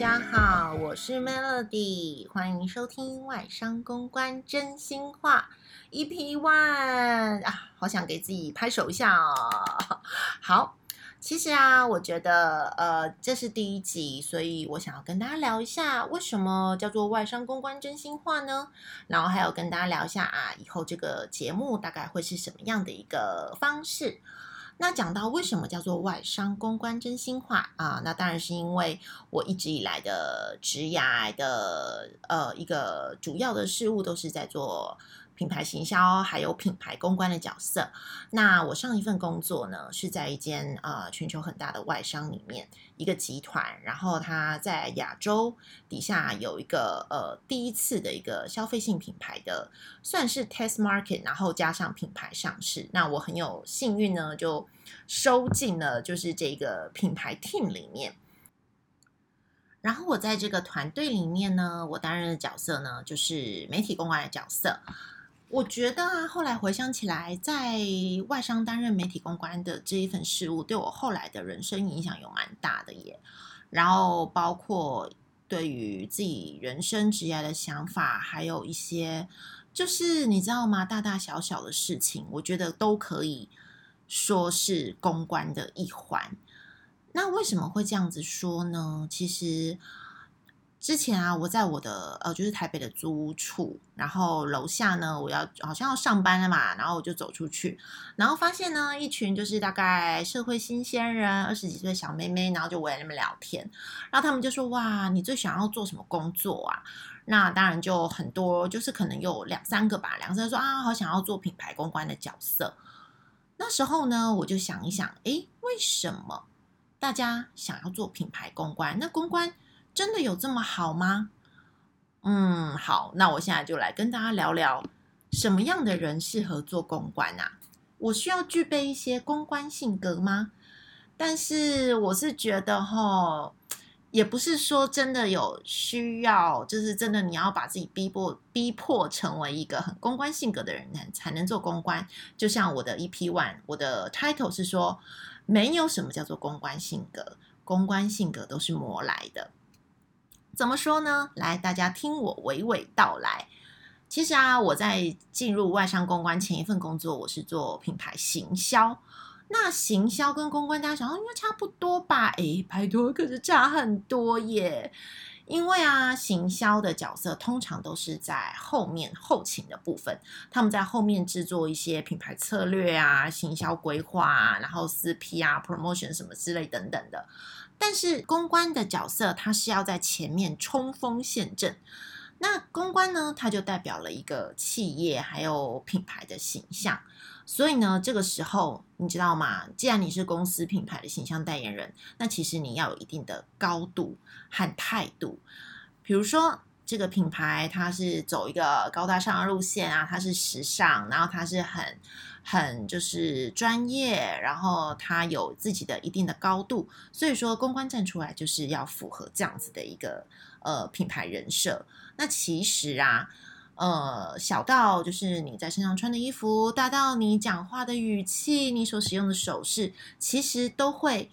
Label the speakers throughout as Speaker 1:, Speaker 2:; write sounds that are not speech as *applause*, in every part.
Speaker 1: 大家好，我是 Melody，欢迎收听外商公关真心话 EP One 啊，好想给自己拍手一下哦。*laughs* 好，其实啊，我觉得呃，这是第一集，所以我想要跟大家聊一下，为什么叫做外商公关真心话呢？然后还有跟大家聊一下啊，以后这个节目大概会是什么样的一个方式。那讲到为什么叫做外商公关真心话啊？那当然是因为我一直以来的职涯的呃一个主要的事物都是在做。品牌行销还有品牌公关的角色。那我上一份工作呢，是在一间呃全球很大的外商里面一个集团，然后它在亚洲底下有一个呃第一次的一个消费性品牌的算是 test market，然后加上品牌上市。那我很有幸运呢，就收进了就是这个品牌 team 里面。然后我在这个团队里面呢，我担任的角色呢，就是媒体公关的角色。我觉得啊，后来回想起来，在外商担任媒体公关的这一份事务，对我后来的人生影响有蛮大的耶。然后包括对于自己人生职业的想法，还有一些就是你知道吗？大大小小的事情，我觉得都可以说是公关的一环。那为什么会这样子说呢？其实。之前啊，我在我的呃，就是台北的租屋处，然后楼下呢，我要好像要上班了嘛，然后我就走出去，然后发现呢，一群就是大概社会新鲜人，二十几岁小妹妹，然后就围在那边聊天，然后他们就说：“哇，你最想要做什么工作啊？”那当然就很多，就是可能有两三个吧，两三个说啊，好想要做品牌公关的角色。那时候呢，我就想一想，诶，为什么大家想要做品牌公关？那公关。真的有这么好吗？嗯，好，那我现在就来跟大家聊聊什么样的人适合做公关啊？我需要具备一些公关性格吗？但是我是觉得哈，也不是说真的有需要，就是真的你要把自己逼迫逼迫成为一个很公关性格的人才才能做公关。就像我的 EP One，我的 title 是说，没有什么叫做公关性格，公关性格都是磨来的。怎么说呢？来，大家听我娓娓道来。其实啊，我在进入外商公关前一份工作，我是做品牌行销。那行销跟公关，大家想，应该差不多吧？诶，拜托，可是差很多耶。因为啊，行销的角色通常都是在后面后勤的部分，他们在后面制作一些品牌策略啊、行销规划啊，然后四 P 啊、promotion 什么之类等等的。但是公关的角色，它是要在前面冲锋陷阵。那公关呢，它就代表了一个企业还有品牌的形象。所以呢，这个时候你知道吗？既然你是公司品牌的形象代言人，那其实你要有一定的高度和态度。比如说，这个品牌它是走一个高大上的路线啊，它是时尚，然后它是很。很就是专业，然后它有自己的一定的高度，所以说公关站出来就是要符合这样子的一个呃品牌人设。那其实啊，呃，小到就是你在身上穿的衣服，大到你讲话的语气，你所使用的手势，其实都会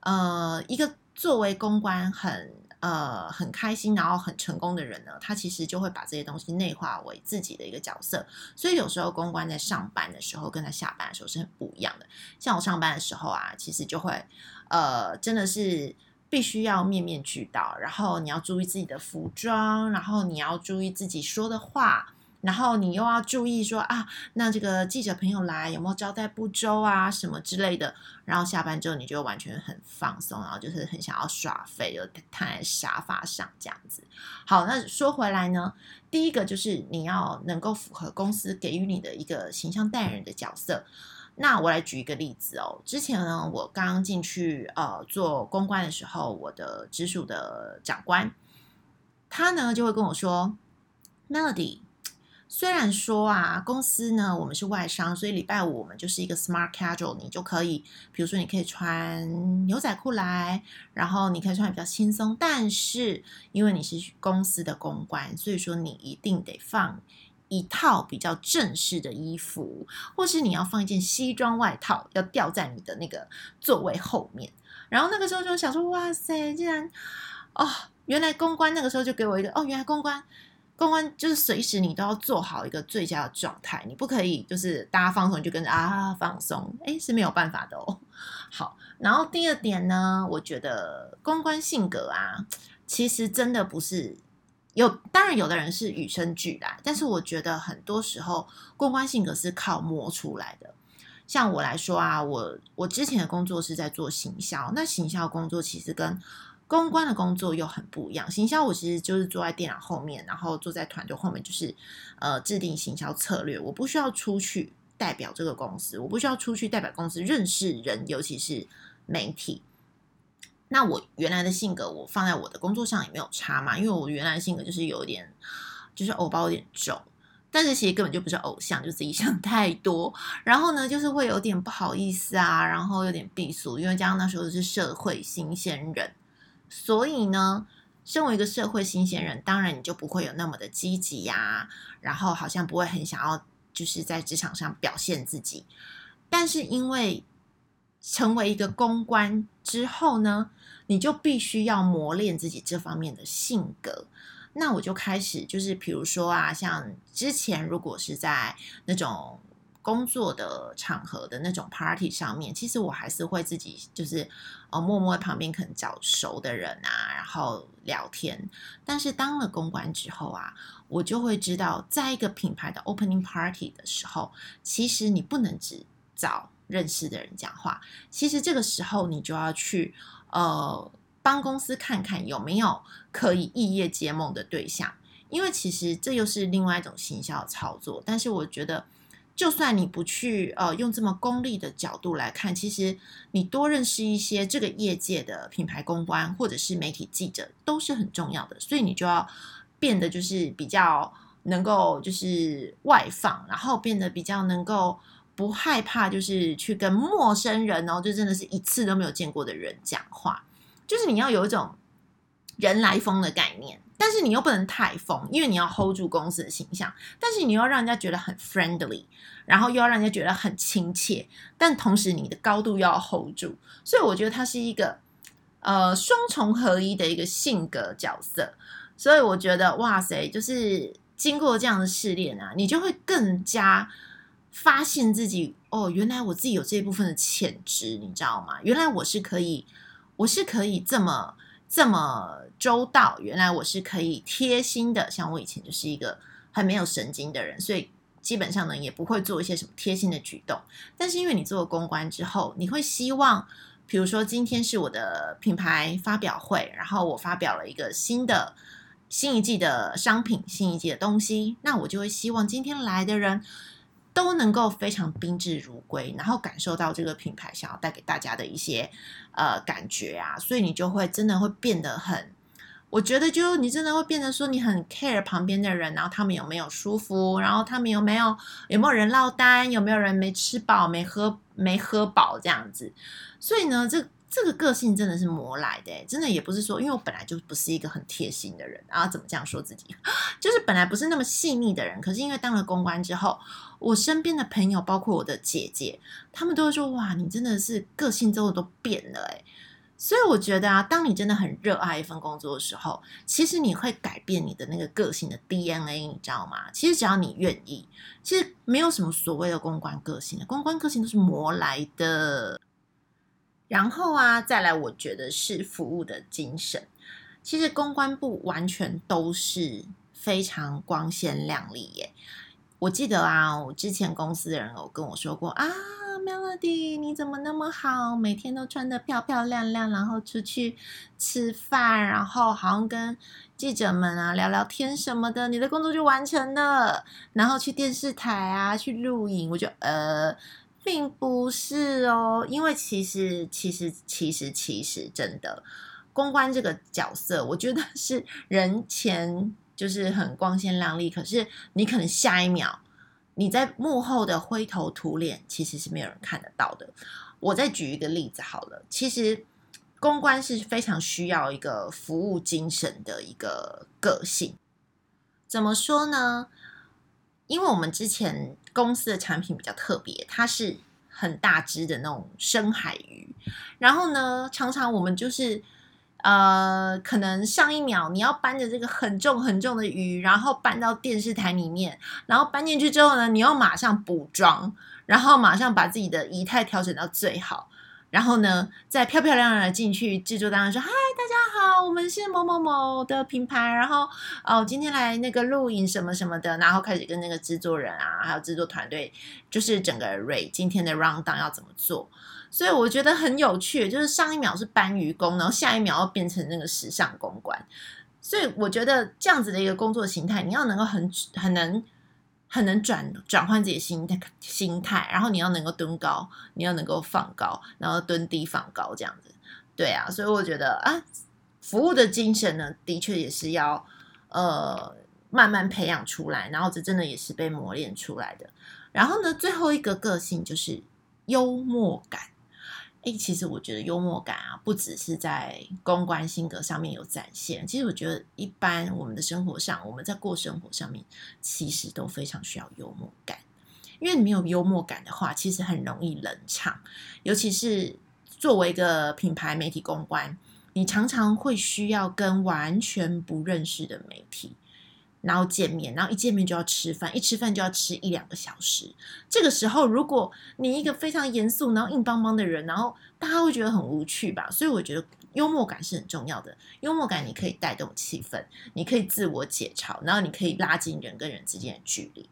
Speaker 1: 呃一个作为公关很。呃，很开心，然后很成功的人呢，他其实就会把这些东西内化为自己的一个角色。所以有时候公关在上班的时候，跟他下班的时候是很不一样的。像我上班的时候啊，其实就会呃，真的是必须要面面俱到，然后你要注意自己的服装，然后你要注意自己说的话。然后你又要注意说啊，那这个记者朋友来有没有招待不周啊，什么之类的。然后下班之后你就完全很放松，然后就是很想要耍废，就躺在沙发上这样子。好，那说回来呢，第一个就是你要能够符合公司给予你的一个形象代言人的角色。那我来举一个例子哦，之前呢，我刚刚进去呃做公关的时候，我的直属的长官，他呢就会跟我说，Melody。虽然说啊，公司呢，我们是外商，所以礼拜五我们就是一个 smart casual，你就可以，比如说你可以穿牛仔裤来，然后你可以穿比较轻松。但是因为你是公司的公关，所以说你一定得放一套比较正式的衣服，或是你要放一件西装外套，要吊在你的那个座位后面。然后那个时候就想说，哇塞，竟然。哦，原来公关那个时候就给我一个哦，原来公关公关就是随时你都要做好一个最佳的状态，你不可以就是大家放松就跟着啊放松，哎是没有办法的哦。好，然后第二点呢，我觉得公关性格啊，其实真的不是有，当然有的人是与生俱来，但是我觉得很多时候公关性格是靠磨出来的。像我来说啊，我我之前的工作是在做行销，那行销工作其实跟公关的工作又很不一样。行销我其实就是坐在电脑后面，然后坐在团队后面，就是呃制定行销策略，我不需要出去。代表这个公司，我不需要出去代表公司认识人，尤其是媒体。那我原来的性格，我放在我的工作上也没有差嘛，因为我原来的性格就是有点，就是偶包有点重，但是其实根本就不是偶像，就自己想太多。然后呢，就是会有点不好意思啊，然后有点避俗，因为加上那时候是社会新鲜人，所以呢，身为一个社会新鲜人，当然你就不会有那么的积极呀，然后好像不会很想要。就是在职场上表现自己，但是因为成为一个公关之后呢，你就必须要磨练自己这方面的性格。那我就开始，就是比如说啊，像之前如果是在那种。工作的场合的那种 party 上面，其实我还是会自己就是呃默默在旁边可能找熟的人啊，然后聊天。但是当了公关之后啊，我就会知道，在一个品牌的 opening party 的时候，其实你不能只找认识的人讲话，其实这个时候你就要去呃帮公司看看有没有可以异业结盟的对象，因为其实这又是另外一种行销操作。但是我觉得。就算你不去呃用这么功利的角度来看，其实你多认识一些这个业界的品牌公关或者是媒体记者都是很重要的，所以你就要变得就是比较能够就是外放，然后变得比较能够不害怕就是去跟陌生人哦，就真的是一次都没有见过的人讲话，就是你要有一种人来疯的概念。但是你又不能太疯，因为你要 hold 住公司的形象。但是你又让人家觉得很 friendly，然后又要让人家觉得很亲切。但同时你的高度又要 hold 住，所以我觉得他是一个呃双重合一的一个性格角色。所以我觉得哇塞，就是经过这样的试炼啊，你就会更加发现自己哦，原来我自己有这部分的潜质，你知道吗？原来我是可以，我是可以这么。这么周到，原来我是可以贴心的。像我以前就是一个很没有神经的人，所以基本上呢也不会做一些什么贴心的举动。但是因为你做了公关之后，你会希望，比如说今天是我的品牌发表会，然后我发表了一个新的新一季的商品、新一季的东西，那我就会希望今天来的人。都能够非常宾至如归，然后感受到这个品牌想要带给大家的一些呃感觉啊，所以你就会真的会变得很，我觉得就你真的会变得说你很 care 旁边的人，然后他们有没有舒服，然后他们有没有有没有人落单，有没有人没吃饱、没喝没喝饱这样子，所以呢，这。这个个性真的是磨来的，真的也不是说，因为我本来就不是一个很贴心的人，然后怎么这样说自己，*gasps* 就是本来不是那么细腻的人。可是因为当了公关之后，我身边的朋友，包括我的姐姐，他们都会说：“哇，你真的是个性之后都变了。”哎，所以我觉得啊，当你真的很热爱一份工作的时候，其实你会改变你的那个个性的 DNA，你知道吗？其实只要你愿意，其实没有什么所谓的公关个性的，公关个性都是磨来的。然后啊，再来，我觉得是服务的精神。其实公关部完全都是非常光鲜亮丽耶。我记得啊，我之前公司的人有跟我说过啊，Melody 你怎么那么好，每天都穿的漂漂亮亮，然后出去吃饭，然后好像跟记者们啊聊聊天什么的，你的工作就完成了。然后去电视台啊去录影，我就呃。并不是哦，因为其实其实其实其实真的公关这个角色，我觉得 *laughs* 是人前就是很光鲜亮丽，可是你可能下一秒你在幕后的灰头土脸，其实是没有人看得到的。我再举一个例子好了，其实公关是非常需要一个服务精神的一个个性。怎么说呢？因为我们之前公司的产品比较特别，它是很大只的那种深海鱼，然后呢，常常我们就是呃，可能上一秒你要搬着这个很重很重的鱼，然后搬到电视台里面，然后搬进去之后呢，你要马上补妆，然后马上把自己的仪态调整到最好。然后呢，再漂漂亮亮的进去，制作单位说：“嗨，大家好，我们是某某某的品牌，然后哦，今天来那个录影什么什么的，然后开始跟那个制作人啊，还有制作团队，就是整个瑞今天的 round down 要怎么做。所以我觉得很有趣，就是上一秒是搬鱼工，然后下一秒要变成那个时尚公关。所以我觉得这样子的一个工作形态，你要能够很很能。很能转转换自己心态心态，然后你要能够蹲高，你要能够放高，然后蹲低放高这样子，对啊，所以我觉得啊，服务的精神呢，的确也是要呃慢慢培养出来，然后这真的也是被磨练出来的。然后呢，最后一个个性就是幽默感。其实我觉得幽默感啊，不只是在公关性格上面有展现。其实我觉得，一般我们的生活上，我们在过生活上面，其实都非常需要幽默感。因为你没有幽默感的话，其实很容易冷场。尤其是作为一个品牌媒体公关，你常常会需要跟完全不认识的媒体。然后见面，然后一见面就要吃饭，一吃饭就要吃一两个小时。这个时候，如果你一个非常严肃、然后硬邦邦的人，然后大家会觉得很无趣吧？所以我觉得幽默感是很重要的。幽默感你可以带动气氛，你可以自我解嘲，然后你可以拉近人跟人之间的距离。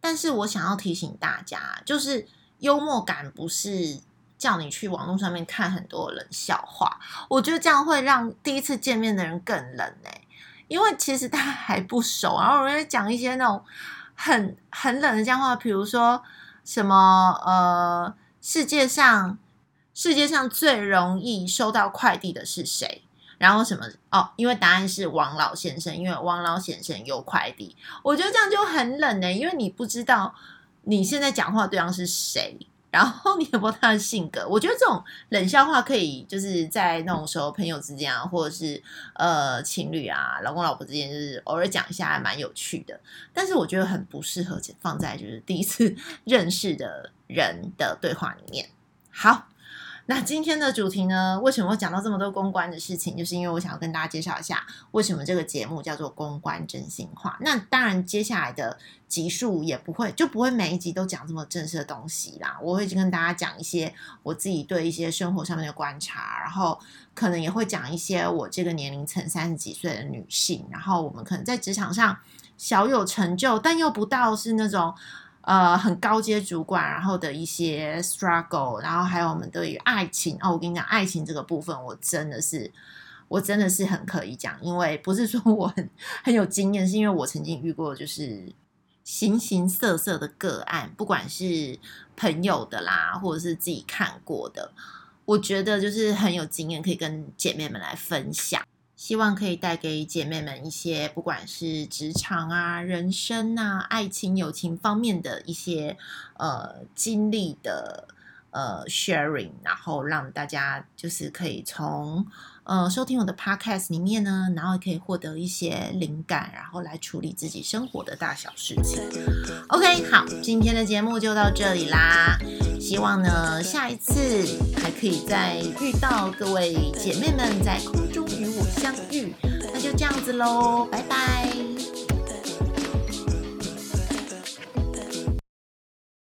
Speaker 1: 但是我想要提醒大家，就是幽默感不是叫你去网络上面看很多冷笑话，我觉得这样会让第一次见面的人更冷哎。因为其实他还不熟，然后我会讲一些那种很很冷的讲话，比如说什么呃，世界上世界上最容易收到快递的是谁？然后什么哦？因为答案是王老先生，因为王老先生有快递。我觉得这样就很冷呢，因为你不知道你现在讲话对象是谁。然后你也不知道他的性格，我觉得这种冷笑话可以就是在那种时候朋友之间啊，或者是呃情侣啊，老公老婆之间，就是偶尔讲一下，还蛮有趣的。但是我觉得很不适合放在就是第一次 *laughs* 认识的人的对话里面。好。那今天的主题呢？为什么会讲到这么多公关的事情？就是因为我想要跟大家介绍一下，为什么这个节目叫做《公关真心话》。那当然，接下来的集数也不会就不会每一集都讲这么正式的东西啦。我会跟大家讲一些我自己对一些生活上面的观察，然后可能也会讲一些我这个年龄层三十几岁的女性，然后我们可能在职场上小有成就，但又不到是那种。呃，很高阶主管，然后的一些 struggle，然后还有我们对于爱情哦，我跟你讲，爱情这个部分，我真的是，我真的是很可以讲，因为不是说我很很有经验，是因为我曾经遇过就是形形色色的个案，不管是朋友的啦，或者是自己看过的，我觉得就是很有经验，可以跟姐妹们来分享。希望可以带给姐妹们一些，不管是职场啊、人生啊、爱情、友情方面的一些呃经历的呃 sharing，然后让大家就是可以从呃收听我的 podcast 里面呢，然后可以获得一些灵感，然后来处理自己生活的大小事情。OK，好，今天的节目就到这里啦。希望呢，下一次还可以再遇到各位姐妹们在相遇，那就这样子喽，拜拜。